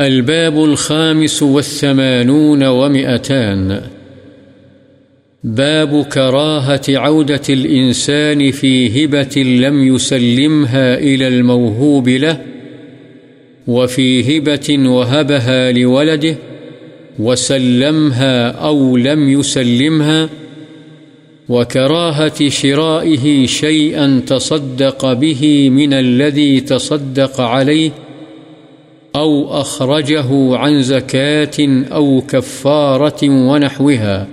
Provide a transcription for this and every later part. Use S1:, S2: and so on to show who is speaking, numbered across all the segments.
S1: الباب الخامس والثمانون ومئتان. باب كراهة عودة الإنسان في هبة لم يسلمها إلى الموهوب له، وفي هبة وهبها لولده، وسلمها أو لم يسلمها، وكراهة شرائه شيئا تصدق به من الذي تصدق عليه أو أخرجه عن زكاة أو كفارة ونحوها،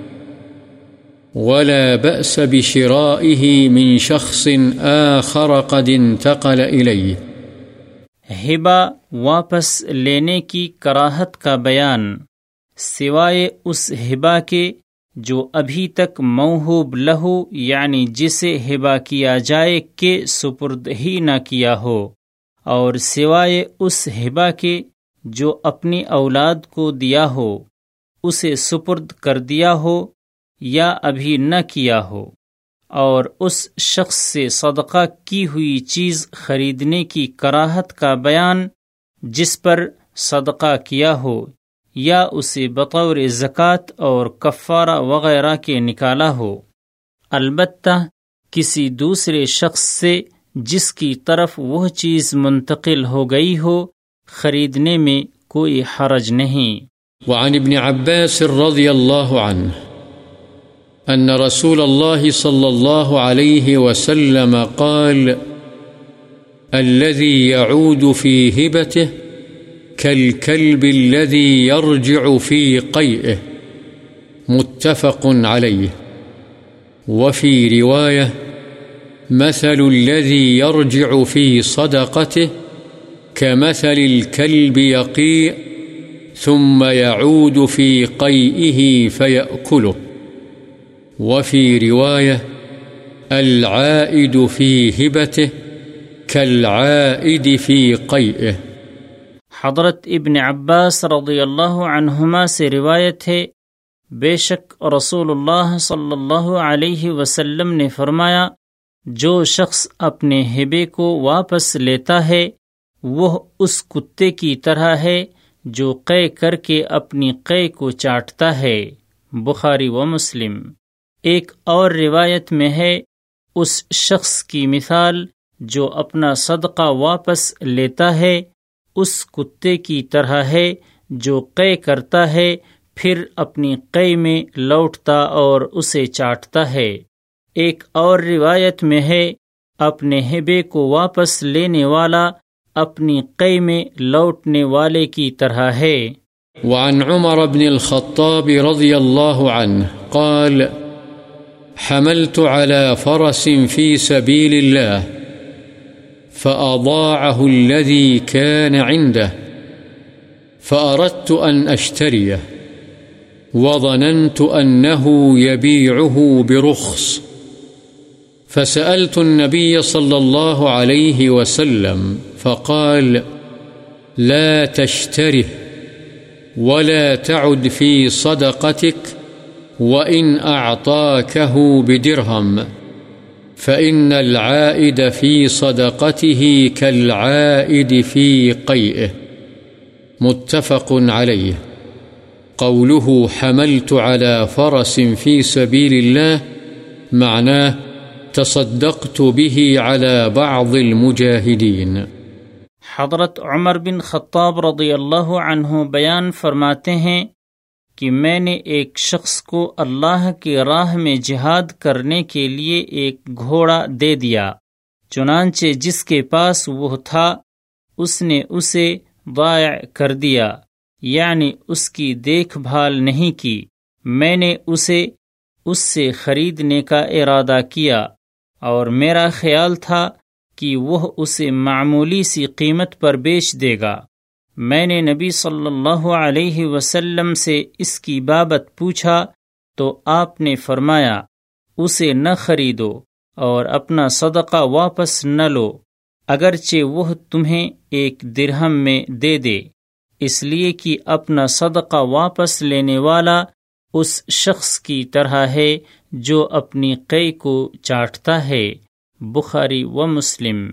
S1: ولا بأس بشرائه من شخص آخر قد انتقل إليه.
S2: ہبا واپس لینے کی کراہت کا بیان، سوائے اس ہبا کے جو ابھی تک موہوب لہو یعنی جسے ہبا کیا جائے کہ سپرد ہی نہ کیا ہو۔ اور سوائے اس ہبا کے جو اپنی اولاد کو دیا ہو، اسے سپرد کر دیا ہو یا ابھی نہ کیا ہو، اور اس شخص سے صدقہ کی ہوئی چیز خریدنے کی کراہت کا بیان جس پر صدقہ کیا ہو یا اسے بطور زکوٰۃ اور کفارہ وغیرہ کے نکالا ہو۔ البتہ کسی دوسرے شخص سے جس کی طرف وہ چیز منتقل ہو گئی ہو، خریدنے میں کوئی حرج نہیں۔
S1: وعن ابن عباس رضی اللہ عنہ أن رسول الله صلى الله عليه وسلم قال الذي يعود في هبته كالكلب الذي يرجع في قيئه متفق عليه وفي رواية مثل الذي يرجع في صدقته كمثل الكلب يقيء ثم يعود في قيئه فيأكله. وفي رواية العائد في هبته كالعائد في قيئه.
S2: حضرت ابن عباس رضی اللہ عنہما سے روایت ہے، بے شک رسول اللہ صلی اللہ علیہ وسلم نے فرمایا جو شخص اپنے ہبے کو واپس لیتا ہے، وہ اس کتے کی طرح ہے جو قے کر کے اپنی قے کو چاٹتا ہے۔ بخاری و مسلم۔ ایک اور روایت میں ہے، اس شخص کی مثال جو اپنا صدقہ واپس لیتا ہے، اس کتے کی طرح ہے جو قے کرتا ہے، پھر اپنی قے میں لوٹتا اور اسے چاٹتا ہے۔ ایک اور روایت میں ہے، اپنے ہبے کو واپس لینے والا اپنی قے میں لوٹنے والے کی طرح ہے۔
S1: وعن عمر بن الخطاب رضی اللہ عنہ قال، حملت على فرس في سبيل الله فأضاعه الذي كان عنده، فأردت أن أشتريه وظننت أنه يبيعه برخص. فسألت النبي صلى الله عليه وسلم فقال، لا تشتره ولا تعد في صدقتك وإن أعطاكه بدرهم، فإن العائد في صدقته كالعائد في قيئه. متفق عليه. قوله حملت على فرس في سبيل الله معناه تصدقت به على بعض المجاهدين.
S2: حضرت عمر بن خطاب رضی اللہ عنہ بیان فرماتے ہیں کہ میں نے ایک شخص کو اللہ کی راہ میں جہاد کرنے کے لیے ایک گھوڑا دے دیا، چنانچہ جس کے پاس وہ تھا، اس نے اسے ضائع کر دیا یعنی اس کی دیکھ بھال نہیں کی۔ میں نے اسے اس سے خریدنے کا ارادہ کیا۔ اور میرا خیال تھا کہ وہ اسے معمولی سی قیمت پر بیچ دے گا۔ میں نے نبی صلی اللہ علیہ وسلم سے اس کی بابت پوچھا تو آپ نے فرمایا، اسے نہ خریدو اور اپنا صدقہ واپس نہ لو، اگرچہ وہ تمہیں ایک درہم میں دے دے۔ اس لیے کہ اپنا صدقہ واپس لینے والا اس شخص کی طرح ہے جو اپنی قے کو چاٹتا ہے بخاری و مسلم۔